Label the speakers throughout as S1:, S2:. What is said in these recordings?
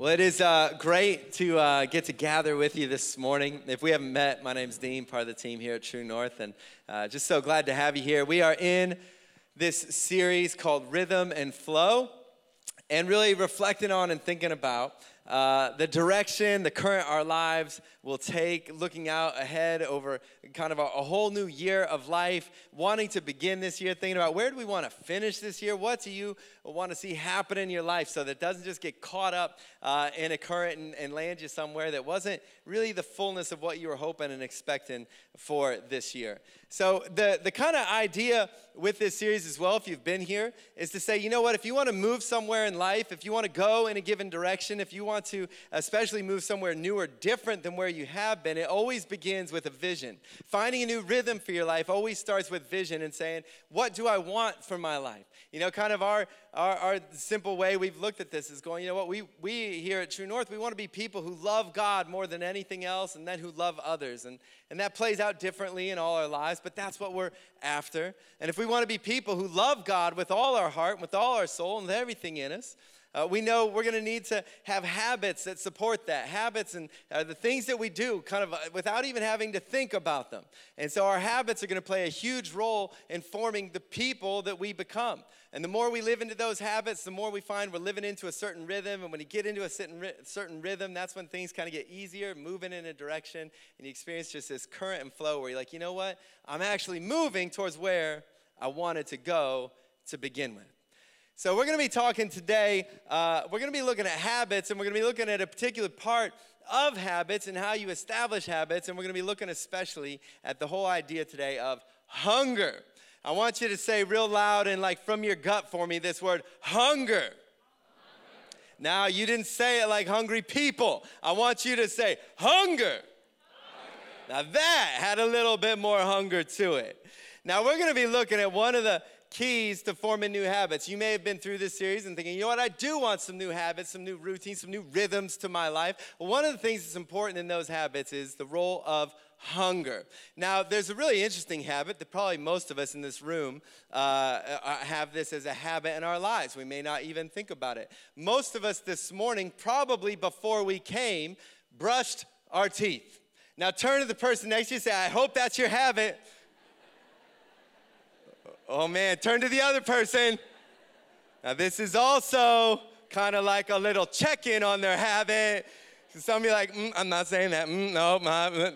S1: Well, it is uh, great to uh, get to gather with you this morning. If we haven't met, my name's Dean, part of the team here at True North, and uh, just so glad to have you here. We are in this series called Rhythm and Flow, and really reflecting on and thinking about uh, the direction, the current our lives will take, looking out ahead over kind of a, a, whole new year of life, wanting to begin this year, thinking about where do we want to finish this year? What do you want to see happen in your life so that it doesn't just get caught up uh, in a current and, and land you somewhere that wasn't really the fullness of what you were hoping and expecting for this year? So, the, the kind of idea with this series as well, if you've been here, is to say, you know what, if you want to move somewhere in life, if you want to go in a given direction, if you want to especially move somewhere new or different than where you have been, it always begins with a vision. Finding a new rhythm for your life always starts with vision and saying, what do I want for my life? You know, kind of our, our, our simple way we've looked at this is going, you know what, we, we here at True North, we want to be people who love God more than anything else and then who love others. And, and that plays out differently in all our lives, but that's what we're after. And if we want to be people who love God with all our heart, with all our soul, and everything in us, uh, we know we're going to need to have habits that support that. Habits and uh, the things that we do kind of uh, without even having to think about them. And so our habits are going to play a huge role in forming the people that we become. And the more we live into those habits, the more we find we're living into a certain rhythm. And when you get into a certain rhythm, that's when things kind of get easier, moving in a direction. And you experience just this current and flow where you're like, you know what? I'm actually moving towards where I wanted to go to begin with. So, we're going to be talking today, uh, we're going to be looking at habits, and we're going to be looking at a particular part of habits and how you establish habits, and we're going to be looking especially at the whole idea today of hunger. I want you to say real loud and like from your gut for me this word hunger. hunger. Now, you didn't say it like hungry people. I want you to say hunger. hunger. Now, that had a little bit more hunger to it. Now, we're going to be looking at one of the keys to forming new habits. You may have been through this series and thinking, you know what, I do want some new habits, some new routines, some new rhythms to my life. Well, one of the things that's important in those habits is the role of hunger. Now, there's a really interesting habit that probably most of us in this room uh, uh, have this as a habit in our lives. We may not even think about it. Most of us this morning, probably before we came, brushed our teeth. Now, turn to the person next to you and say, I hope that's your habit. Oh man, turn to the other person. Now, this is also kind of like a little check in on their habit. Some you like, mm, I'm not saying that. Mm, no, my,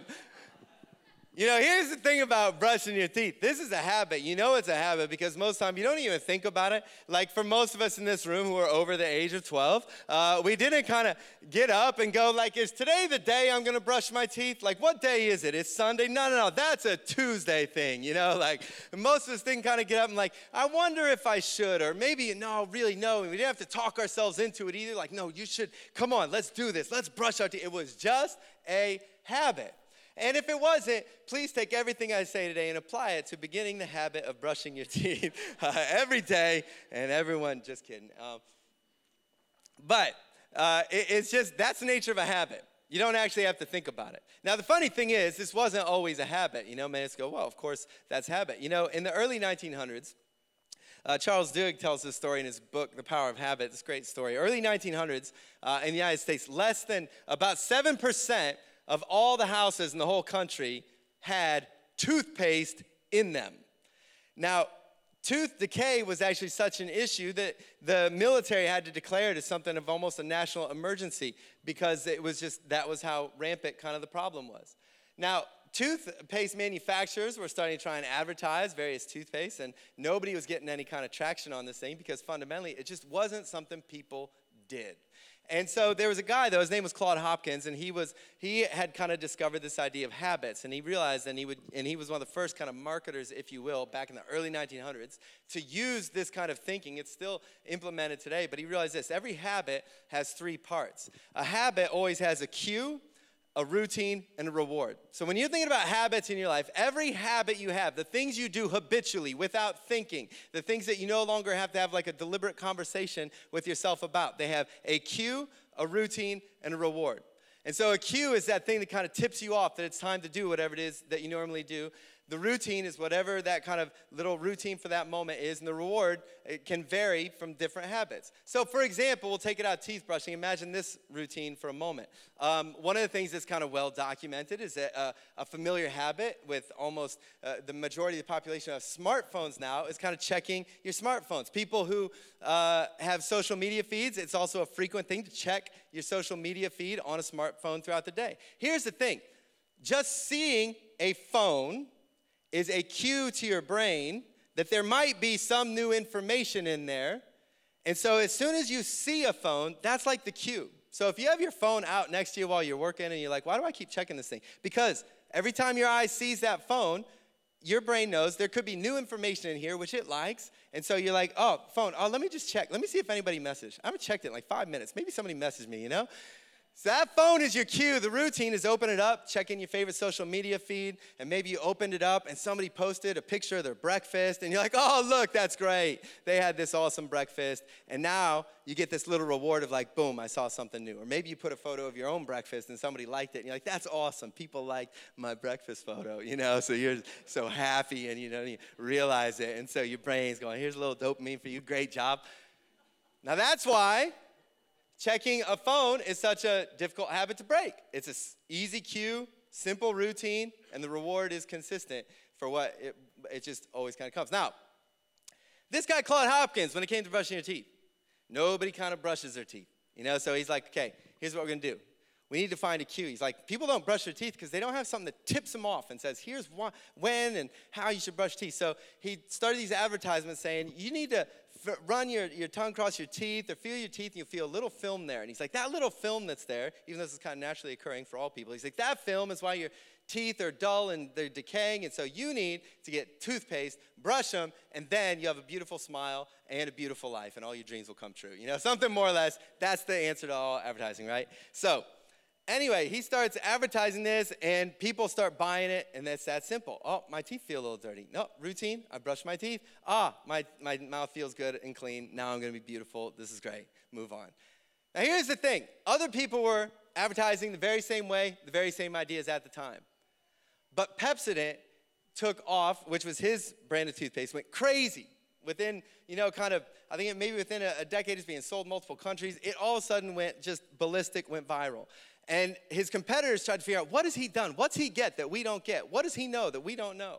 S1: you know, here's the thing about brushing your teeth. This is a habit. You know it's a habit because most time you don't even think about it. Like for most of us in this room who are over the age of 12, uh, we didn't kind of get up and go like, is today the day I'm going to brush my teeth? Like, what day is it? It's Sunday? No, no, no. That's a Tuesday thing, you know? Like most of us didn't kind of get up and like, I wonder if I should, or maybe, no, really, no. And we didn't have to talk ourselves into it either. Like, no, you should, come on, let's do this. Let's brush our teeth. It was just a habit. And if it wasn't, please take everything I say today and apply it to beginning the habit of brushing your teeth uh, every day. And everyone, just kidding. Um, but uh, it, it's just, that's the nature of a habit. You don't actually have to think about it. Now, the funny thing is, this wasn't always a habit. You know, minutes go, well, of course, that's habit. You know, in the early 1900s, uh, Charles Duhigg tells this story in his book, The Power of Habit. It's a great story. Early 1900s uh, in the United States, less than about 7% of all the houses in the whole country had toothpaste in them. Now, tooth decay was actually such an issue that the military had to declare it as something of almost a national emergency because it was just that was how rampant kind of the problem was. Now, toothpaste manufacturers were starting to try and advertise various toothpaste, and nobody was getting any kind of traction on this thing because fundamentally it just wasn't something people did. And so there was a guy though, his name was Claude Hopkins, and he was he had kind of discovered this idea of habits, and he realized and he would and he was one of the first kind of marketers, if you will, back in the early 1900s, to use this kind of thinking. It's still implemented today, but he realized this: every habit has three parts. A habit always has a cue, a routine, and a reward. So when you're thinking about habits in your life, every habit you have, the things you do habitually without thinking, the things that you no longer have to have like a deliberate conversation with yourself about, they have a cue, a routine, and a reward. And so a cue is that thing that kind of tips you off that it's time to do whatever it is that you normally do. The routine is whatever that kind of little routine for that moment is, and the reward it can vary from different habits. So, for example, we'll take it out teeth brushing. Imagine this routine for a moment. Um, one of the things that's kind of well documented is that uh, a familiar habit with almost uh, the majority of the population of smartphones now is kind of checking your smartphones. People who uh, have social media feeds, it's also a frequent thing to check your social media feed on a smartphone throughout the day. Here's the thing just seeing a phone is a cue to your brain that there might be some new information in there. And so as soon as you see a phone, that's like the cue. So if you have your phone out next to you while you're working and you're like, why do I keep checking this thing? Because every time your eye sees that phone, your brain knows there could be new information in here, which it likes. And so you're like, oh, phone, oh, let me just check. Let me see if anybody messaged. I haven't checked it in like five minutes. Maybe somebody messaged me, you know? So that phone is your cue. The routine is open it up, check in your favorite social media feed, and maybe you opened it up and somebody posted a picture of their breakfast, and you're like, oh, look, that's great. They had this awesome breakfast. And now you get this little reward of like, boom, I saw something new. Or maybe you put a photo of your own breakfast and somebody liked it, and you're like, that's awesome. People liked my breakfast photo, you know? So you're so happy and you know, you realize it. And so your brain's going, here's a little dopamine for you. Great job. Now that's why Checking a phone is such a difficult habit to break. It's an easy cue, simple routine, and the reward is consistent for what it, it just always kind of comes. Now, this guy, Claude Hopkins, when it came to brushing your teeth, nobody kind of brushes their teeth. You know, so he's like, okay, here's what we're gonna do. We need to find a cue. He's like, people don't brush their teeth because they don't have something that tips them off and says, here's when and how you should brush teeth. So he started these advertisements saying, you need to run your, your tongue across your teeth or feel your teeth and you'll feel a little film there. And he's like, that little film that's there, even though this is kind of naturally occurring for all people, he's like, that film is why your teeth are dull and they're decaying. And so you need to get toothpaste, brush them, and then you have a beautiful smile and a beautiful life and all your dreams will come true. You know, something more or less, that's the answer to all advertising, right? So, Anyway, he starts advertising this and people start buying it, and it's that simple. Oh, my teeth feel a little dirty. No, routine. I brush my teeth. Ah, my, my mouth feels good and clean. Now I'm gonna be beautiful. This is great. Move on. Now, here's the thing other people were advertising the very same way, the very same ideas at the time. But Pepsodent took off, which was his brand of toothpaste, went crazy. Within, you know, kind of, I think maybe within a, a decade, it's being sold in multiple countries. It all of a sudden went just ballistic, went viral. And his competitors tried to figure out what has he done? What's he get that we don't get? What does he know that we don't know?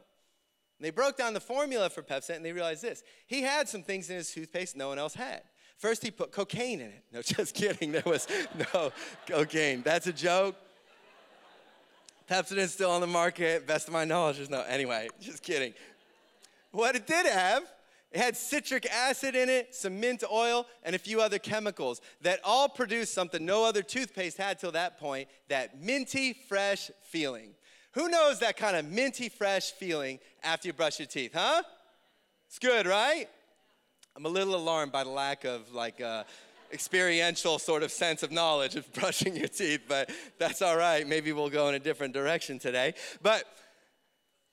S1: And they broke down the formula for Pepsi and they realized this. He had some things in his toothpaste no one else had. First, he put cocaine in it. No, just kidding. There was no cocaine. That's a joke. Pepsi is still on the market. Best of my knowledge, there's no. Anyway, just kidding. What it did have it had citric acid in it, some mint oil, and a few other chemicals that all produced something no other toothpaste had till that point that minty fresh feeling. Who knows that kind of minty fresh feeling after you brush your teeth, huh? It's good, right? I'm a little alarmed by the lack of like uh, experiential sort of sense of knowledge of brushing your teeth, but that's all right. Maybe we'll go in a different direction today. But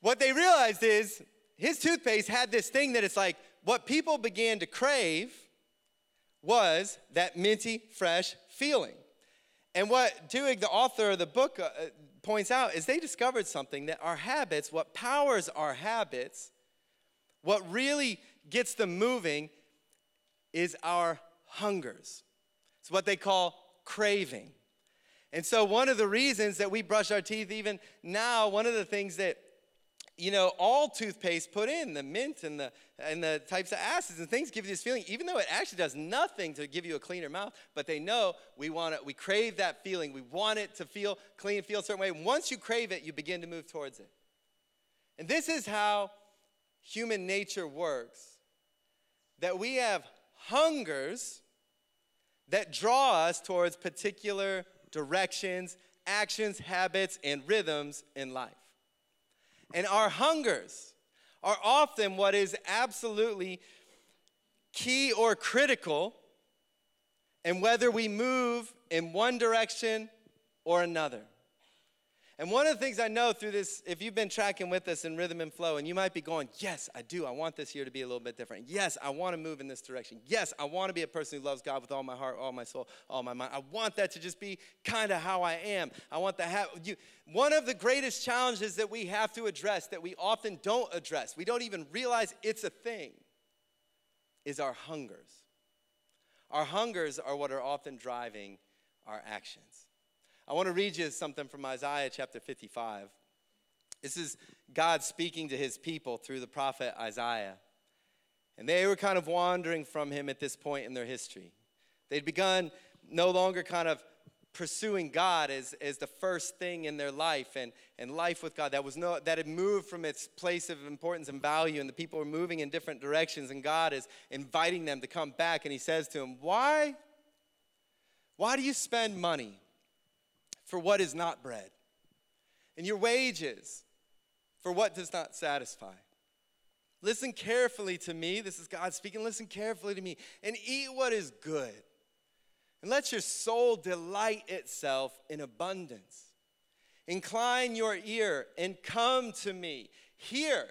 S1: what they realized is his toothpaste had this thing that it's like what people began to crave was that minty, fresh feeling. And what Duhigg, the author of the book, uh, points out is they discovered something that our habits, what powers our habits, what really gets them moving is our hungers. It's what they call craving. And so, one of the reasons that we brush our teeth, even now, one of the things that you know, all toothpaste put in, the mint and the, and the types of acids and things give you this feeling, even though it actually does nothing to give you a cleaner mouth, but they know we want it, we crave that feeling. We want it to feel clean, feel a certain way. once you crave it, you begin to move towards it. And this is how human nature works that we have hungers that draw us towards particular directions, actions, habits, and rhythms in life. And our hungers are often what is absolutely key or critical in whether we move in one direction or another. And one of the things I know through this, if you've been tracking with us in Rhythm and Flow, and you might be going, Yes, I do. I want this year to be a little bit different. Yes, I want to move in this direction. Yes, I want to be a person who loves God with all my heart, all my soul, all my mind. I want that to just be kind of how I am. I want to have you. One of the greatest challenges that we have to address, that we often don't address, we don't even realize it's a thing, is our hungers. Our hungers are what are often driving our actions. I want to read you something from Isaiah chapter 55. This is God speaking to his people through the prophet Isaiah. And they were kind of wandering from him at this point in their history. They'd begun no longer kind of pursuing God as, as the first thing in their life and, and life with God. That was no that had moved from its place of importance and value, and the people were moving in different directions, and God is inviting them to come back, and he says to them, Why? Why do you spend money for what is not bread, and your wages for what does not satisfy. Listen carefully to me. This is God speaking. Listen carefully to me and eat what is good. And let your soul delight itself in abundance. Incline your ear and come to me. Hear,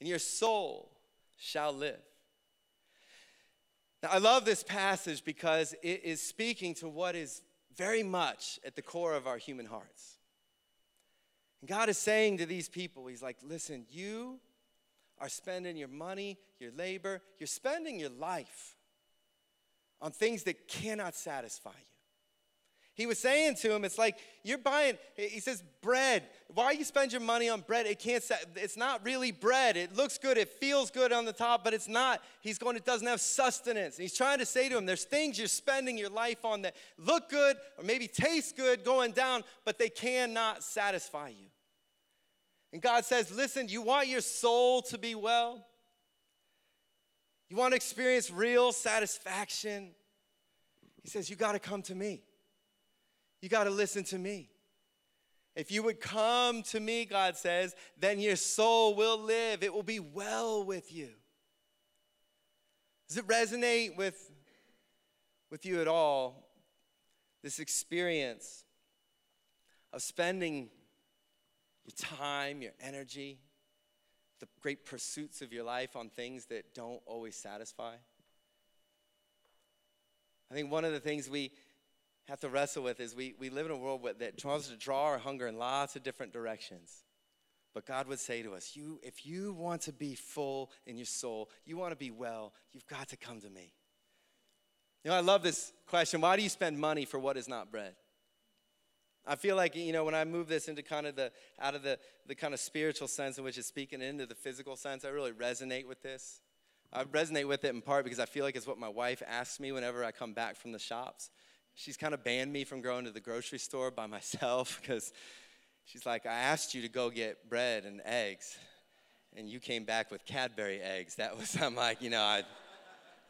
S1: and your soul shall live. Now, I love this passage because it is speaking to what is very much at the core of our human hearts. And God is saying to these people, He's like, listen, you are spending your money, your labor, you're spending your life on things that cannot satisfy you. He was saying to him, it's like you're buying, he says, bread. Why you spend your money on bread? It can't, it's not really bread. It looks good, it feels good on the top, but it's not. He's going, it doesn't have sustenance. And he's trying to say to him, there's things you're spending your life on that look good or maybe taste good going down, but they cannot satisfy you. And God says, listen, you want your soul to be well? You want to experience real satisfaction? He says, you got to come to me. You got to listen to me. If you would come to me, God says, then your soul will live. It will be well with you. Does it resonate with, with you at all? This experience of spending your time, your energy, the great pursuits of your life on things that don't always satisfy? I think one of the things we have to wrestle with is we, we live in a world that tries to draw our hunger in lots of different directions. But God would say to us, you, if you want to be full in your soul, you want to be well, you've got to come to me. You know, I love this question. Why do you spend money for what is not bread? I feel like, you know, when I move this into kind of the, out of the, the kind of spiritual sense in which it's speaking into the physical sense, I really resonate with this. I resonate with it in part because I feel like it's what my wife asks me whenever I come back from the shops she's kind of banned me from going to the grocery store by myself because she's like, I asked you to go get bread and eggs, and you came back with Cadbury eggs. That was, I'm like, you know, I,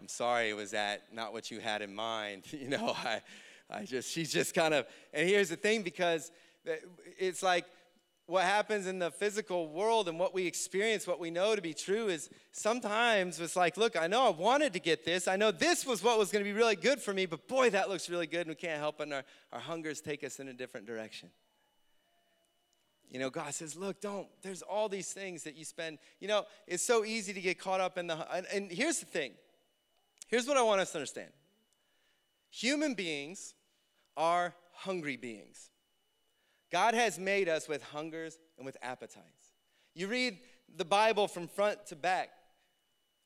S1: I'm sorry, was that not what you had in mind? You know, I, I just, she's just kind of, and here's the thing because it's like, what happens in the physical world and what we experience, what we know to be true, is sometimes it's like, look, I know I wanted to get this. I know this was what was going to be really good for me, but boy, that looks really good, and we can't help it. And our, our hungers take us in a different direction. You know, God says, look, don't, there's all these things that you spend. You know, it's so easy to get caught up in the, and, and here's the thing. Here's what I want us to understand human beings are hungry beings. God has made us with hungers and with appetites. You read the Bible from front to back,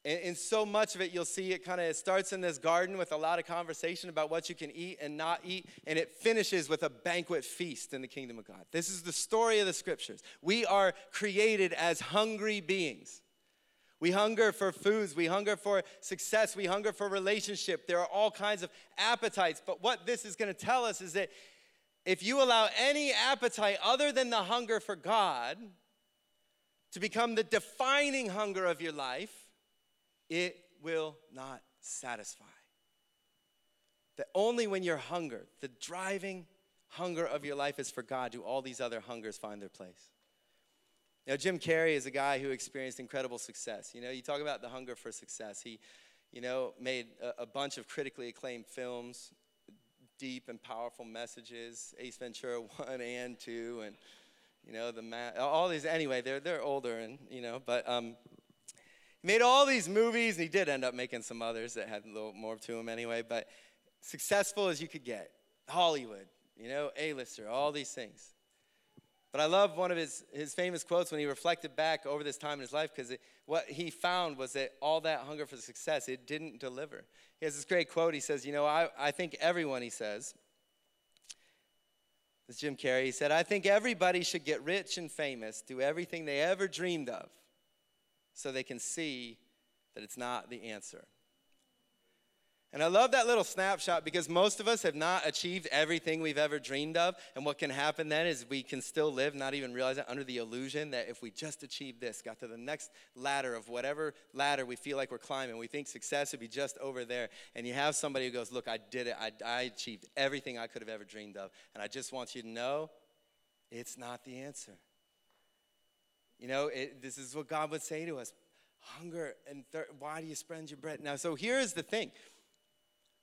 S1: and, so much of it you'll see it kind of starts in this garden with a lot of conversation about what you can eat and not eat, and it finishes with a banquet feast in the kingdom of God. This is the story of the scriptures. We are created as hungry beings. We hunger for foods. We hunger for success. We hunger for relationship. There are all kinds of appetites. But what this is going to tell us is that if you allow any appetite other than the hunger for God to become the defining hunger of your life, it will not satisfy. That only when your hunger, the driving hunger of your life is for God, do all these other hungers find their place. Now, Jim Carrey is a guy who experienced incredible success. You know, you talk about the hunger for success. He, you know, made a, a bunch of critically acclaimed films, deep and powerful messages, Ace Ventura 1 and 2, and, you know, the ma- all these, anyway, they're, they're older, and, you know, but um, he made all these movies, and he did end up making some others that had a little more to him anyway, but successful as you could get. Hollywood, you know, A-lister, all these things. But I love one of his, his famous quotes when he reflected back over this time in his life because what he found was that all that hunger for success, it didn't deliver. He has this great quote. He says, You know, I, I think everyone, he says, this is Jim Carrey, he said, I think everybody should get rich and famous, do everything they ever dreamed of, so they can see that it's not the answer. And I love that little snapshot because most of us have not achieved everything we've ever dreamed of. And what can happen then is we can still live, not even realize it, under the illusion that if we just achieved this, got to the next ladder of whatever ladder we feel like we're climbing, we think success would be just over there. And you have somebody who goes, Look, I did it. I, I achieved everything I could have ever dreamed of. And I just want you to know it's not the answer. You know, it, this is what God would say to us hunger and thirst. Why do you spend your bread? Now, so here's the thing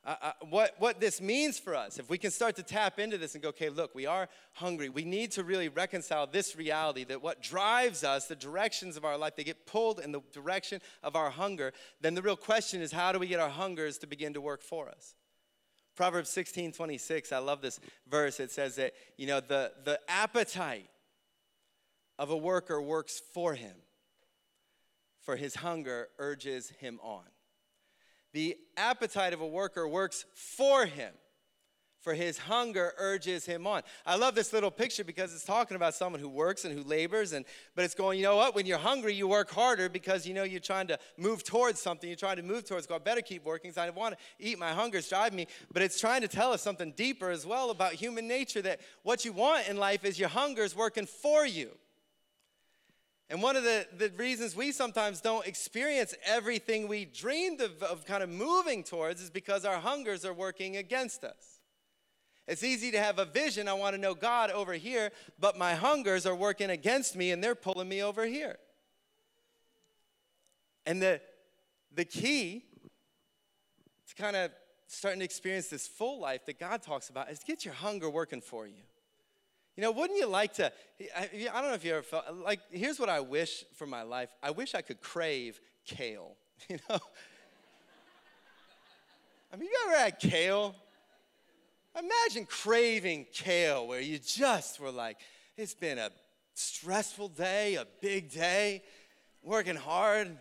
S1: uh, uh, what, what this means for us, if we can start to tap into this and go, okay, look, we are hungry. We need to really reconcile this reality that what drives us, the directions of our life, they get pulled in the direction of our hunger. Then the real question is, how do we get our hungers to begin to work for us? Proverbs 16 26, I love this verse. It says that, you know, the, the appetite of a worker works for him, for his hunger urges him on. The appetite of a worker works for him, for his hunger urges him on. I love this little picture because it's talking about someone who works and who labors, and but it's going, you know what? When you're hungry, you work harder because you know you're trying to move towards something. You're trying to move towards. God, better keep working because I want to eat. My hunger's driving me. But it's trying to tell us something deeper as well about human nature. That what you want in life is your hunger's working for you. And one of the, the reasons we sometimes don't experience everything we dreamed of, of kind of moving towards is because our hungers are working against us. It's easy to have a vision, I want to know God over here, but my hungers are working against me and they're pulling me over here. And the, the key to kind of starting to experience this full life that God talks about is to get your hunger working for you. You know, wouldn't you like to? I, don't know if you ever felt like, here's what I wish for my life I wish I could crave kale, you know? I mean, you ever had kale? Imagine craving kale where you just were like, it's been a stressful day, a big day, working hard.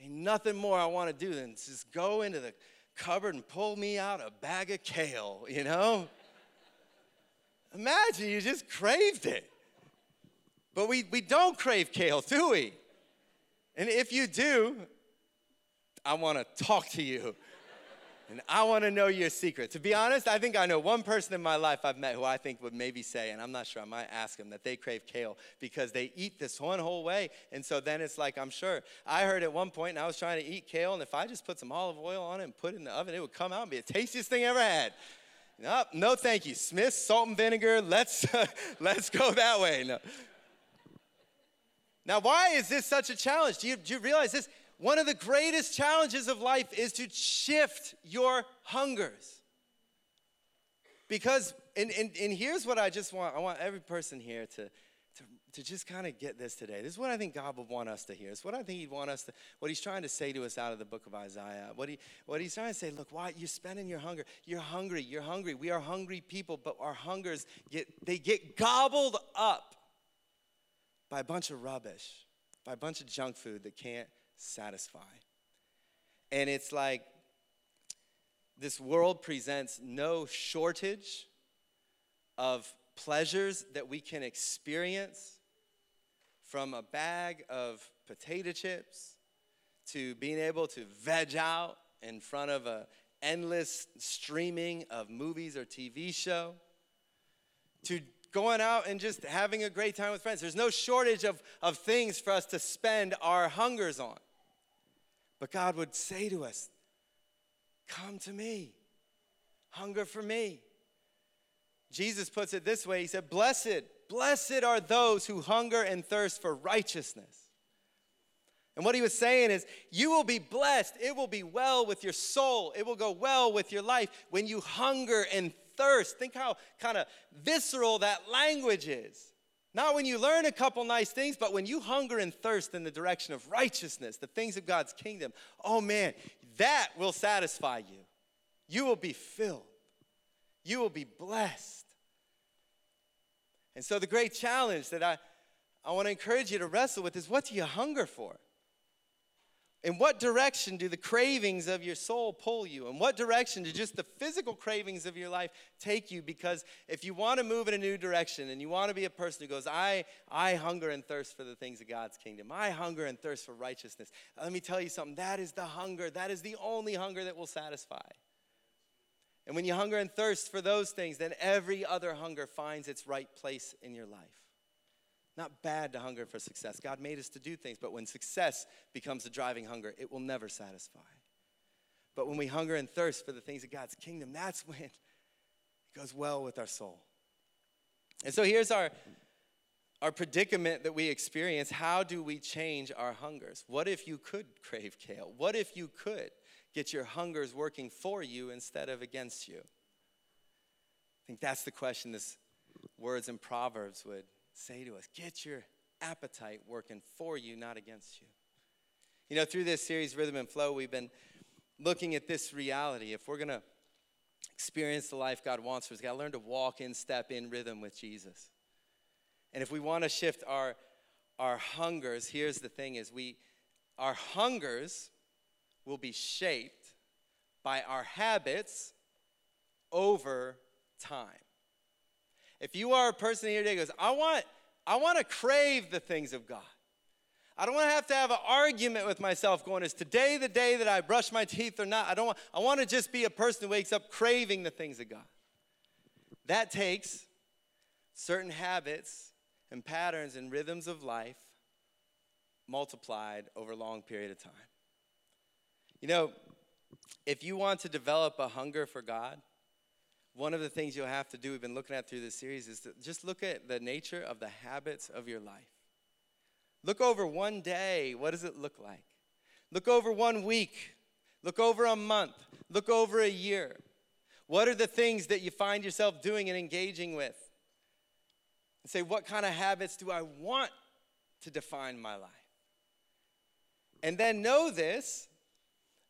S1: Ain't nothing more I want to do than just go into the cupboard and pull me out a bag of kale, you know? Imagine you just craved it. But we, we don't crave kale, do we? And if you do, I want to talk to you. And I want to know your secret. To be honest, I think I know one person in my life I've met who I think would maybe say, and I'm not sure, I might ask them that they crave kale because they eat this one whole way. And so then it's like, I'm sure. I heard at one point, and I was trying to eat kale, and if I just put some olive oil on it and put it in the oven, it would come out and be the tastiest thing I ever had. No, no, thank you. Smith, salt and vinegar. Let's let's go that way. No. Now, why is this such a challenge? Do you, do you realize this? One of the greatest challenges of life is to shift your hungers. Because, and, and, and here's what I just want I want every person here to, to just kind of get this today. This is what I think God would want us to hear. It's what I think He'd want us to, what He's trying to say to us out of the book of Isaiah. What, he, what He's trying to say, look, why you're spending your hunger. You're hungry. You're hungry. We are hungry people, but our hungers get, they get gobbled up by a bunch of rubbish, by a bunch of junk food that can't satisfy. And it's like this world presents no shortage of pleasures that we can experience from a bag of potato chips to being able to veg out in front of an endless streaming of movies or TV show to going out and just having a great time with friends. There's no shortage of, of things for us to spend our hungers on. But God would say to us, Come to me, hunger for me. Jesus puts it this way He said, Blessed Blessed are those who hunger and thirst for righteousness. And what he was saying is, you will be blessed. It will be well with your soul. It will go well with your life when you hunger and thirst. Think how kind of visceral that language is. Not when you learn a couple nice things, but when you hunger and thirst in the direction of righteousness, the things of God's kingdom, oh man, that will satisfy you. You will be filled, you will be blessed. And so, the great challenge that I, I want to encourage you to wrestle with is what do you hunger for? In what direction do the cravings of your soul pull you? In what direction do just the physical cravings of your life take you? Because if you want to move in a new direction and you want to be a person who goes, I, I hunger and thirst for the things of God's kingdom, I hunger and thirst for righteousness, let me tell you something that is the hunger, that is the only hunger that will satisfy. And when you hunger and thirst for those things, then every other hunger finds its right place in your life. Not bad to hunger for success. God made us to do things, but when success becomes the driving hunger, it will never satisfy. But when we hunger and thirst for the things of God's kingdom, that's when it goes well with our soul. And so here's our, our predicament that we experience. How do we change our hungers? What if you could crave kale? What if you could get your hungers working for you instead of against you? I think that's the question this words in Proverbs would say to us get your appetite working for you, not against you. You know, through this series, Rhythm and Flow, we've been looking at this reality. If we're going to experience the life God wants for us, we got to learn to walk in step in rhythm with Jesus. And if we want to shift our, our hungers, here's the thing is we our hungers will be shaped by our habits over time. If you are a person here today goes, I want, I want to crave the things of God. I don't want to have to have an argument with myself going, is today the day that I brush my teeth or not? I don't want, I want to just be a person who wakes up craving the things of God. That takes certain habits and patterns and rhythms of life multiplied over a long period of time. You know, if you want to develop a hunger for God, one of the things you'll have to do, we've been looking at through this series, is to just look at the nature of the habits of your life. Look over one day. What does it look like? Look over one week. Look over a month. Look over a year. What are the things that you find yourself doing and engaging with? And say, what kind of habits do I want to define my life? And then know this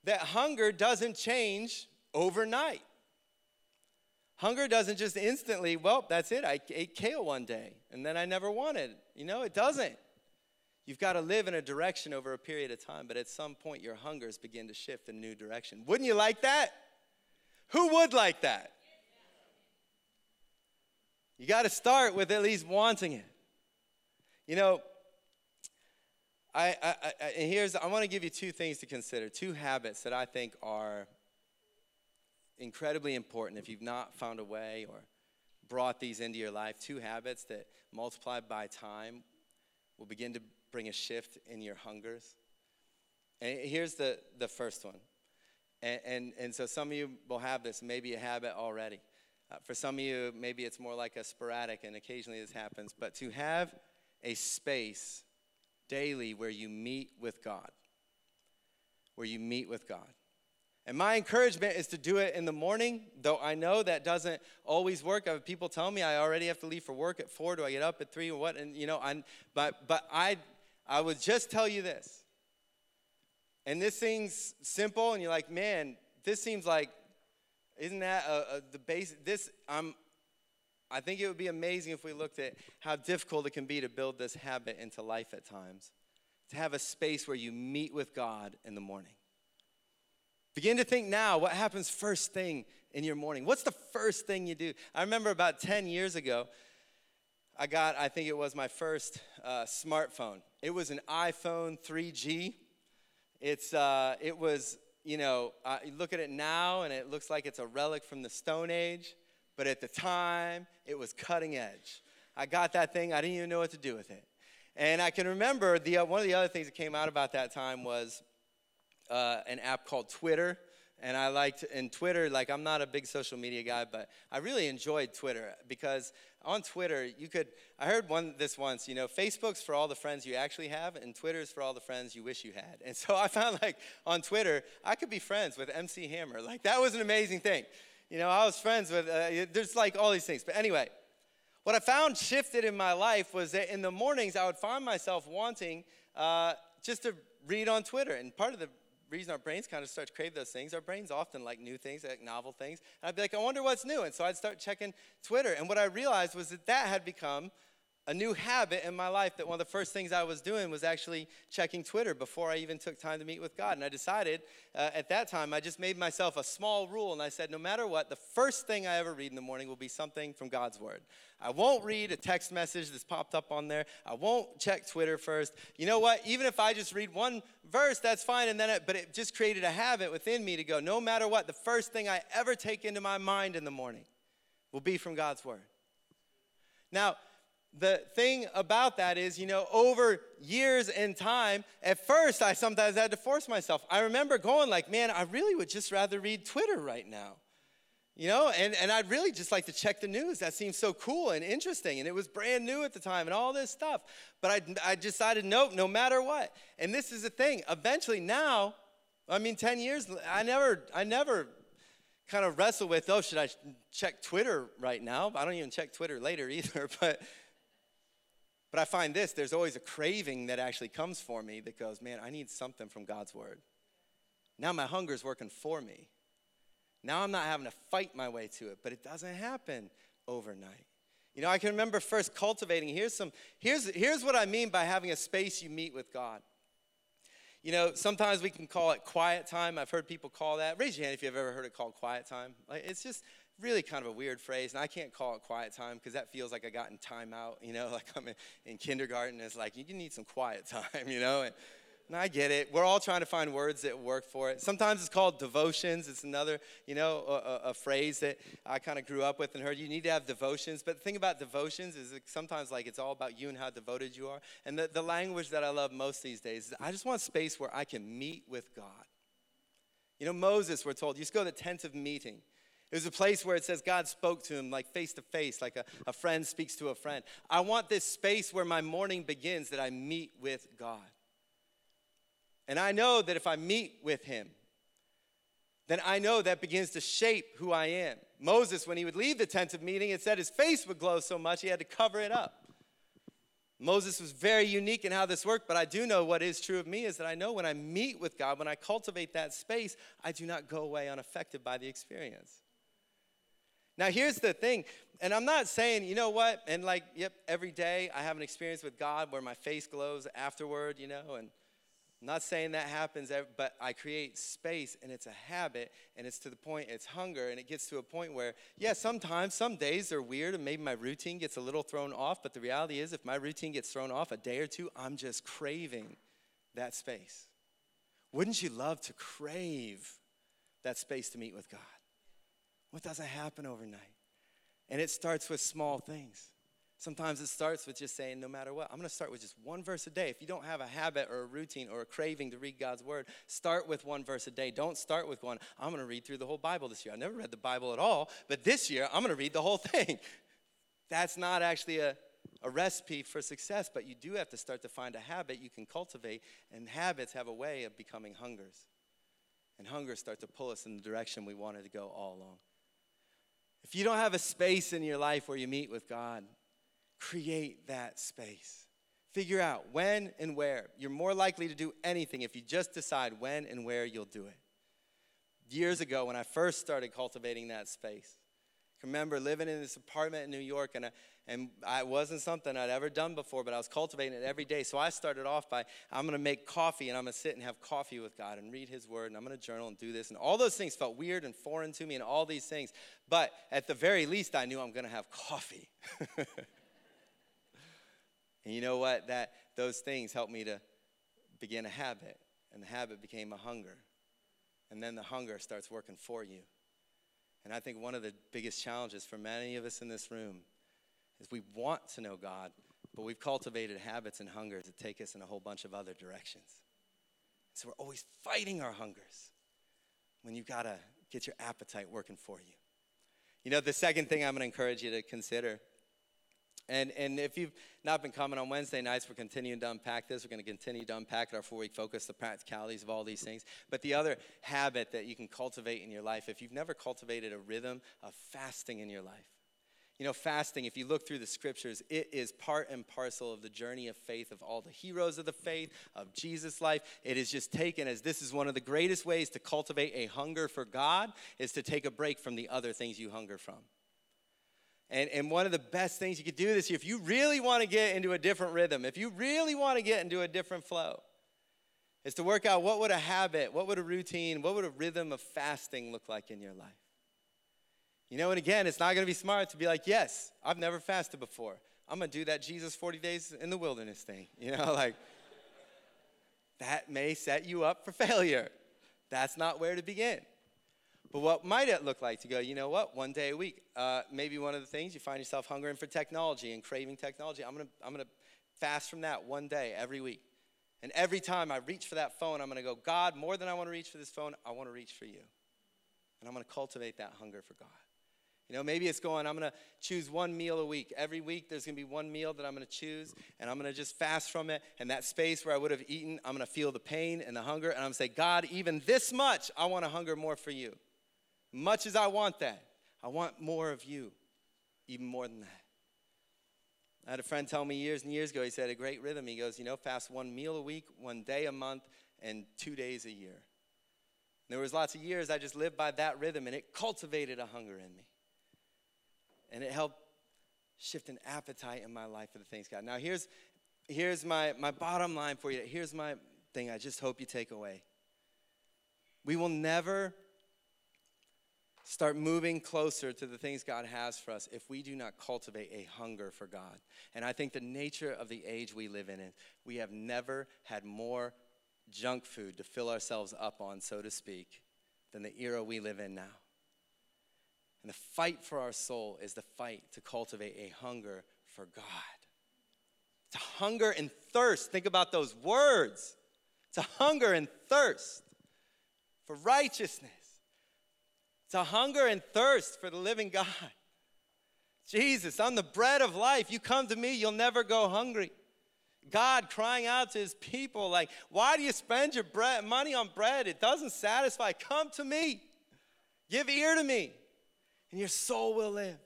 S1: that hunger doesn't change overnight. Hunger doesn't just instantly, well, that's it. I ate kale one day and then I never wanted. You know, it doesn't. You've got to live in a direction over a period of time, but at some point your hungers begin to shift in a new direction. Wouldn't you like that? Who would like that? You got to start with at least wanting it. You know, I, I, I here's I want to give you two things to consider, two habits that I think are incredibly important if you've not found a way or brought these into your life. Two habits that multiplied by time will begin to bring a shift in your hungers. And here's the, the first one. And, and, and so some of you will have this, maybe a habit already. Uh, for some of you, maybe it's more like a sporadic, and occasionally this happens. But to have a space daily where you meet with God, where you meet with God. And my encouragement is to do it in the morning, though I know that doesn't always work. People tell me I already have to leave for work at four. Do I get up at three or what? And you know, I but but I I would just tell you this. And this seems simple, and you're like, man, this seems like, isn't that a, a, the base? This I'm. I think it would be amazing if we looked at how difficult it can be to build this habit into life at times. To have a space where you meet with God in the morning. Begin to think now what happens first thing in your morning? What's the first thing you do? I remember about 10 years ago, I got, I think it was my first uh, smartphone. It was an iPhone 3G. It's, uh, it was, you know, you look at it now and it looks like it's a relic from the Stone Age, but at the time, it was cutting edge. I got that thing, I didn't even know what to do with it. And I can remember the, uh, one of the other things that came out about that time was uh, an app called Twitter. And I liked, in Twitter, like I'm not a big social media guy, but I really enjoyed Twitter because on Twitter, you could, I heard one this once, you know, Facebook's for all the friends you actually have, and Twitter's for all the friends you wish you had. And so I found like on Twitter, I could be friends with MC Hammer. Like that was an amazing thing. You know, I was friends with, uh, there's like all these things. But anyway, what I found shifted in my life was that in the mornings I would find myself wanting uh, just to read on Twitter. And part of the reason our brains kind of start to crave those things, our brains often like new things, like novel things. And I'd be like, I wonder what's new. And so I'd start checking Twitter. And what I realized was that that had become a new habit in my life that one of the first things I was doing was actually checking Twitter before I even took time to meet with God. And I decided uh, at that time, I just made myself a small rule and I said, no matter what, the first thing I ever read in the morning will be something from God's Word. I won't read a text message that's popped up on there. I won't check Twitter first. You know what? Even if I just read one verse, that's fine. And then, it, but it just created a habit within me to go, no matter what, the first thing I ever take into my mind in the morning will be from God's Word. Now, the thing about that is, you know, over years and time, at first I sometimes had to force myself. I remember going like, man, I really would just rather read Twitter right now. You know, and, and I'd really just like to check the news. That seems so cool and interesting. And it was brand new at the time and all this stuff. But I, I decided, nope, no matter what. And this is the thing. Eventually now, I mean, 10 years, I never, I never kind of wrestle with, oh, should I check Twitter right now? I don't even check Twitter later either. But but I find this there's always a craving that actually comes for me that goes, man, I need something from God's word. Now my hunger is working for me. Now I'm not having to fight my way to it, but it doesn't happen overnight. You know, I can remember first cultivating. Here's some here's here's what I mean by having a space you meet with God. You know, sometimes we can call it quiet time. I've heard people call that. Raise your hand if you've ever heard it called quiet time. Like it's just really kind of a weird phrase, and I can't call it quiet time because that feels like I got in timeout, you know, like I'm in, in kindergarten. It's like, you need some quiet time, you know? And, and I get it. We're all trying to find words that work for it. Sometimes it's called devotions. It's another, you know, a, a phrase that I kind of grew up with and heard. You need to have devotions. But the thing about devotions is sometimes like it's all about you and how devoted you are. And the, the language that I love most these days is I just want space where I can meet with God. You know, Moses, we're told, you just go to the tent of meeting. It was a place where it says God spoke to him like face to face, like a, a friend speaks to a friend. I want this space where my morning begins that I meet with God. And I know that if I meet with him, then I know that begins to shape who I am. Moses, when he would leave the tent of meeting, it said his face would glow so much he had to cover it up. Moses was very unique in how this worked, but I do know what is true of me is that I know when I meet with God, when I cultivate that space, I do not go away unaffected by the experience. Now, here's the thing, and I'm not saying, you know what, and like, yep, every day I have an experience with God where my face glows afterward, you know, and I'm not saying that happens, but I create space and it's a habit and it's to the point, it's hunger, and it gets to a point where, yeah, sometimes, some days are weird and maybe my routine gets a little thrown off, but the reality is, if my routine gets thrown off a day or two, I'm just craving that space. Wouldn't you love to crave that space to meet with God? What doesn't happen overnight? And it starts with small things. Sometimes it starts with just saying, no matter what, I'm going to start with just one verse a day. If you don't have a habit or a routine or a craving to read God's word, start with one verse a day. Don't start with one, I'm going to read through the whole Bible this year. I never read the Bible at all, but this year I'm going to read the whole thing. That's not actually a, a recipe for success, but you do have to start to find a habit you can cultivate, and habits have a way of becoming hungers. And hungers start to pull us in the direction we wanted to go all along. If you don't have a space in your life where you meet with God, create that space. Figure out when and where. You're more likely to do anything if you just decide when and where you'll do it. Years ago, when I first started cultivating that space, remember living in this apartment in New York, and uh, I, and it wasn't something I'd ever done before, but I was cultivating it every day. So I started off by I'm going to make coffee and I'm going to sit and have coffee with God and read His Word and I'm going to journal and do this. And all those things felt weird and foreign to me and all these things. But at the very least, I knew I'm going to have coffee. and you know what? That those things helped me to begin a habit, and the habit became a hunger. And then the hunger starts working for you. And I think one of the biggest challenges for many of us in this room is we want to know God, but we've cultivated habits and hungers that take us in a whole bunch of other directions. So we're always fighting our hungers when you've got to get your appetite working for you. You know, the second thing I'm going to encourage you to consider And, and if you've not been coming on Wednesday nights, we're continuing to unpack this. We're going to continue to unpack our four week focus, the practicalities of all these things. But the other habit that you can cultivate in your life, if you've never cultivated a rhythm of fasting in your life, you know, fasting, if you look through the scriptures, it is part and parcel of the journey of faith of all the heroes of the faith, of Jesus' life. It is just taken as this is one of the greatest ways to cultivate a hunger for God, is to take a break from the other things you hunger from. And, and one of the best things you could do this year, if you really want to get into a different rhythm, if you really want to get into a different flow, is to work out what would a habit, what would a routine, what would a rhythm of fasting look like in your life. You know, and again, it's not going to be smart to be like, yes, I've never fasted before. I'm going to do that Jesus 40 days in the wilderness thing. You know, like, that may set you up for failure. That's not where to begin. But what might it look like to go, you know what, one day a week? Uh, maybe one of the things you find yourself hungering for technology and craving technology. I'm gonna, I'm gonna fast from that one day every week. And every time I reach for that phone, I'm gonna go, God, more than I wanna reach for this phone, I wanna reach for you. And I'm gonna cultivate that hunger for God. You know, maybe it's going, I'm gonna choose one meal a week. Every week there's gonna be one meal that I'm gonna choose, and I'm gonna just fast from it. And that space where I would have eaten, I'm gonna feel the pain and the hunger, and I'm gonna say, God, even this much, I wanna hunger more for you. Much as I want that, I want more of you, even more than that. I had a friend tell me years and years ago, he said, a great rhythm. He goes, you know, fast one meal a week, one day a month, and two days a year. And there was lots of years I just lived by that rhythm, and it cultivated a hunger in me. And it helped shift an appetite in my life for the things God. Now, here's, here's my, my bottom line for you. Here's my thing I just hope you take away. We will never start moving closer to the things God has for us if we do not cultivate a hunger for God. And I think the nature of the age we live in is we have never had more junk food to fill ourselves up on, so to speak, than the era we live in now. And the fight for our soul is the fight to cultivate a hunger for God. To hunger and thirst. Think about those words. To hunger and thirst for righteousness to hunger and thirst for the living God. Jesus, I'm the bread of life. You come to me, you'll never go hungry. God crying out to his people, like, why do you spend your bread, money on bread? It doesn't satisfy. Come to me. Give ear to me, and your soul will live.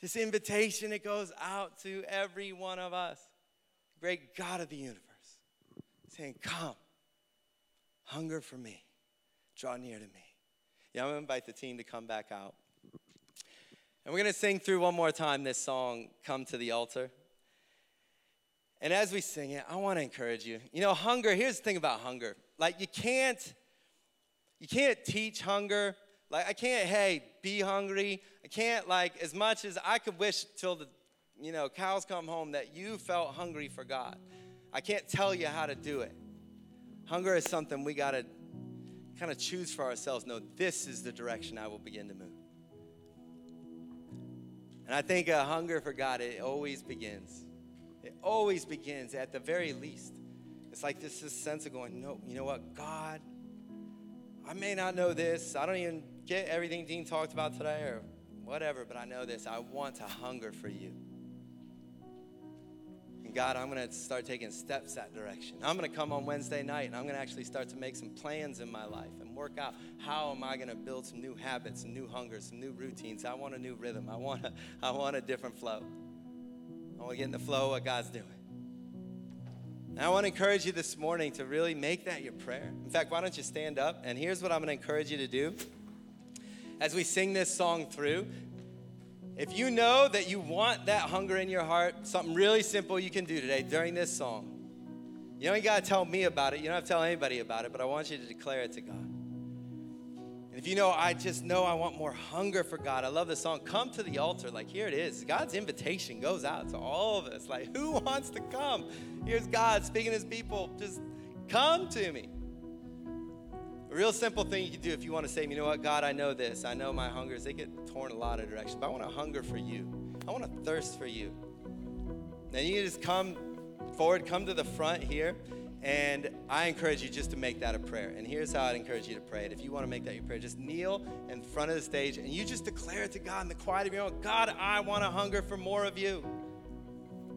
S1: This invitation, it goes out to every one of us. Great God of the universe, saying, Come, hunger for me, draw near to me. Yeah, I'm to invite the team to come back out. And we're to sing through one more time this song, Come to the Altar. And as we sing it, I want to encourage you. You know, hunger, here's the thing about hunger. Like you can't you can't teach hunger. Like I can't, hey, be hungry. I can't like as much as I could wish till the you know, cows come home that you felt hungry for God. I can't tell you how to do it. Hunger is something we got to kind of choose for ourselves no, this is the direction I will begin to move. And I think a hunger for God, it always begins. It always begins at the very least. It's like this, this sense of going, no, you know what, God, I may not know this. I don't even get everything Dean talked about today or whatever, but I know this. I want to hunger for you. God, I'm going to start taking steps that direction. I'm going to come on Wednesday night and I'm going to actually start to make some plans in my life and work out how am I going to build some new habits, some new hungers, some new routines. I want a new rhythm. I want a, I want a different flow. I want to get in the flow of what God's doing. And I want to encourage you this morning to really make that your prayer. In fact, why don't you stand up? And here's what I'm going to encourage you to do. As we sing this song through, if you know that you want that hunger in your heart, something really simple you can do today during this song. You don't got to tell me about it. You don't have to tell anybody about it, but I want you to declare it to God. And if you know, I just know I want more hunger for God. I love the song, Come to the Altar. Like, here it is. God's invitation goes out to all of us. Like, who wants to come? Here's God speaking to his people. Just come to me. A real simple thing you can do if you want to say, you know what, God, I know this. I know my hungers, they get torn a lot of directions, but I want to hunger for you. I want to thirst for you. Then you just come forward, come to the front here. And I encourage you just to make that a prayer. And here's how I'd encourage you to pray it. If you want to make that your prayer, just kneel in front of the stage and you just declare it to God in the quiet of your own God, I want to hunger for more of you.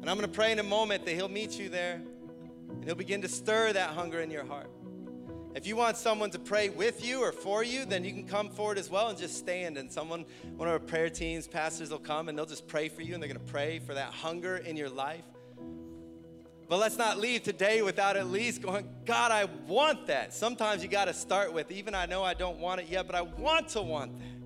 S1: And I'm going to pray in a moment that He'll meet you there and He'll begin to stir that hunger in your heart. If you want someone to pray with you or for you, then you can come forward as well and just stand. And someone, one of our prayer teams, pastors will come and they'll just pray for you and they're going to pray for that hunger in your life. But let's not leave today without at least going, God, I want that. Sometimes you got to start with, even I know I don't want it yet, but I want to want that.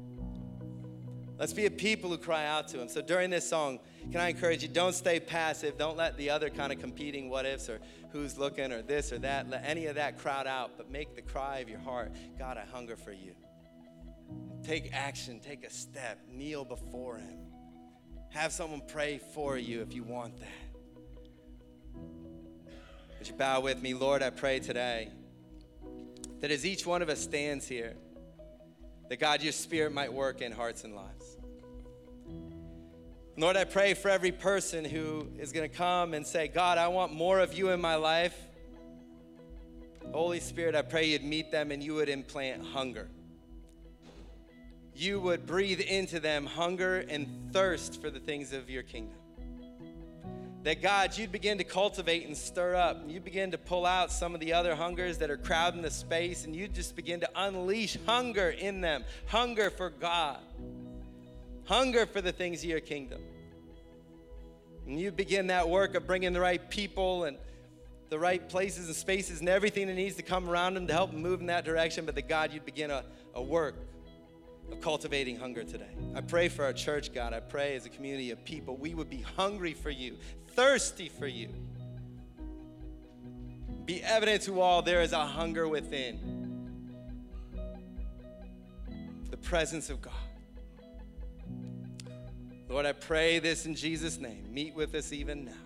S1: Let's be a people who cry out to Him. So during this song, can I encourage you, don't stay passive. Don't let the other kind of competing what ifs or who's looking or this or that, let any of that crowd out, but make the cry of your heart God, I hunger for you. Take action, take a step, kneel before Him. Have someone pray for you if you want that. Would you bow with me? Lord, I pray today that as each one of us stands here, that God, your spirit might work in hearts and lives. Lord, I pray for every person who is going to come and say, God, I want more of you in my life. Holy Spirit, I pray you'd meet them and you would implant hunger. You would breathe into them hunger and thirst for the things of your kingdom. That God, you'd begin to cultivate and stir up. And you begin to pull out some of the other hungers that are crowding the space, and you just begin to unleash hunger in them hunger for God hunger for the things of your kingdom. And you begin that work of bringing the right people and the right places and spaces and everything that needs to come around them to help move in that direction. But that God, you'd begin a, a work of cultivating hunger today. I pray for our church, God. I pray as a community of people, we would be hungry for you, thirsty for you. Be evident to all there is a hunger within the presence of God. Lord, I pray this in Jesus' name. Meet with us even now.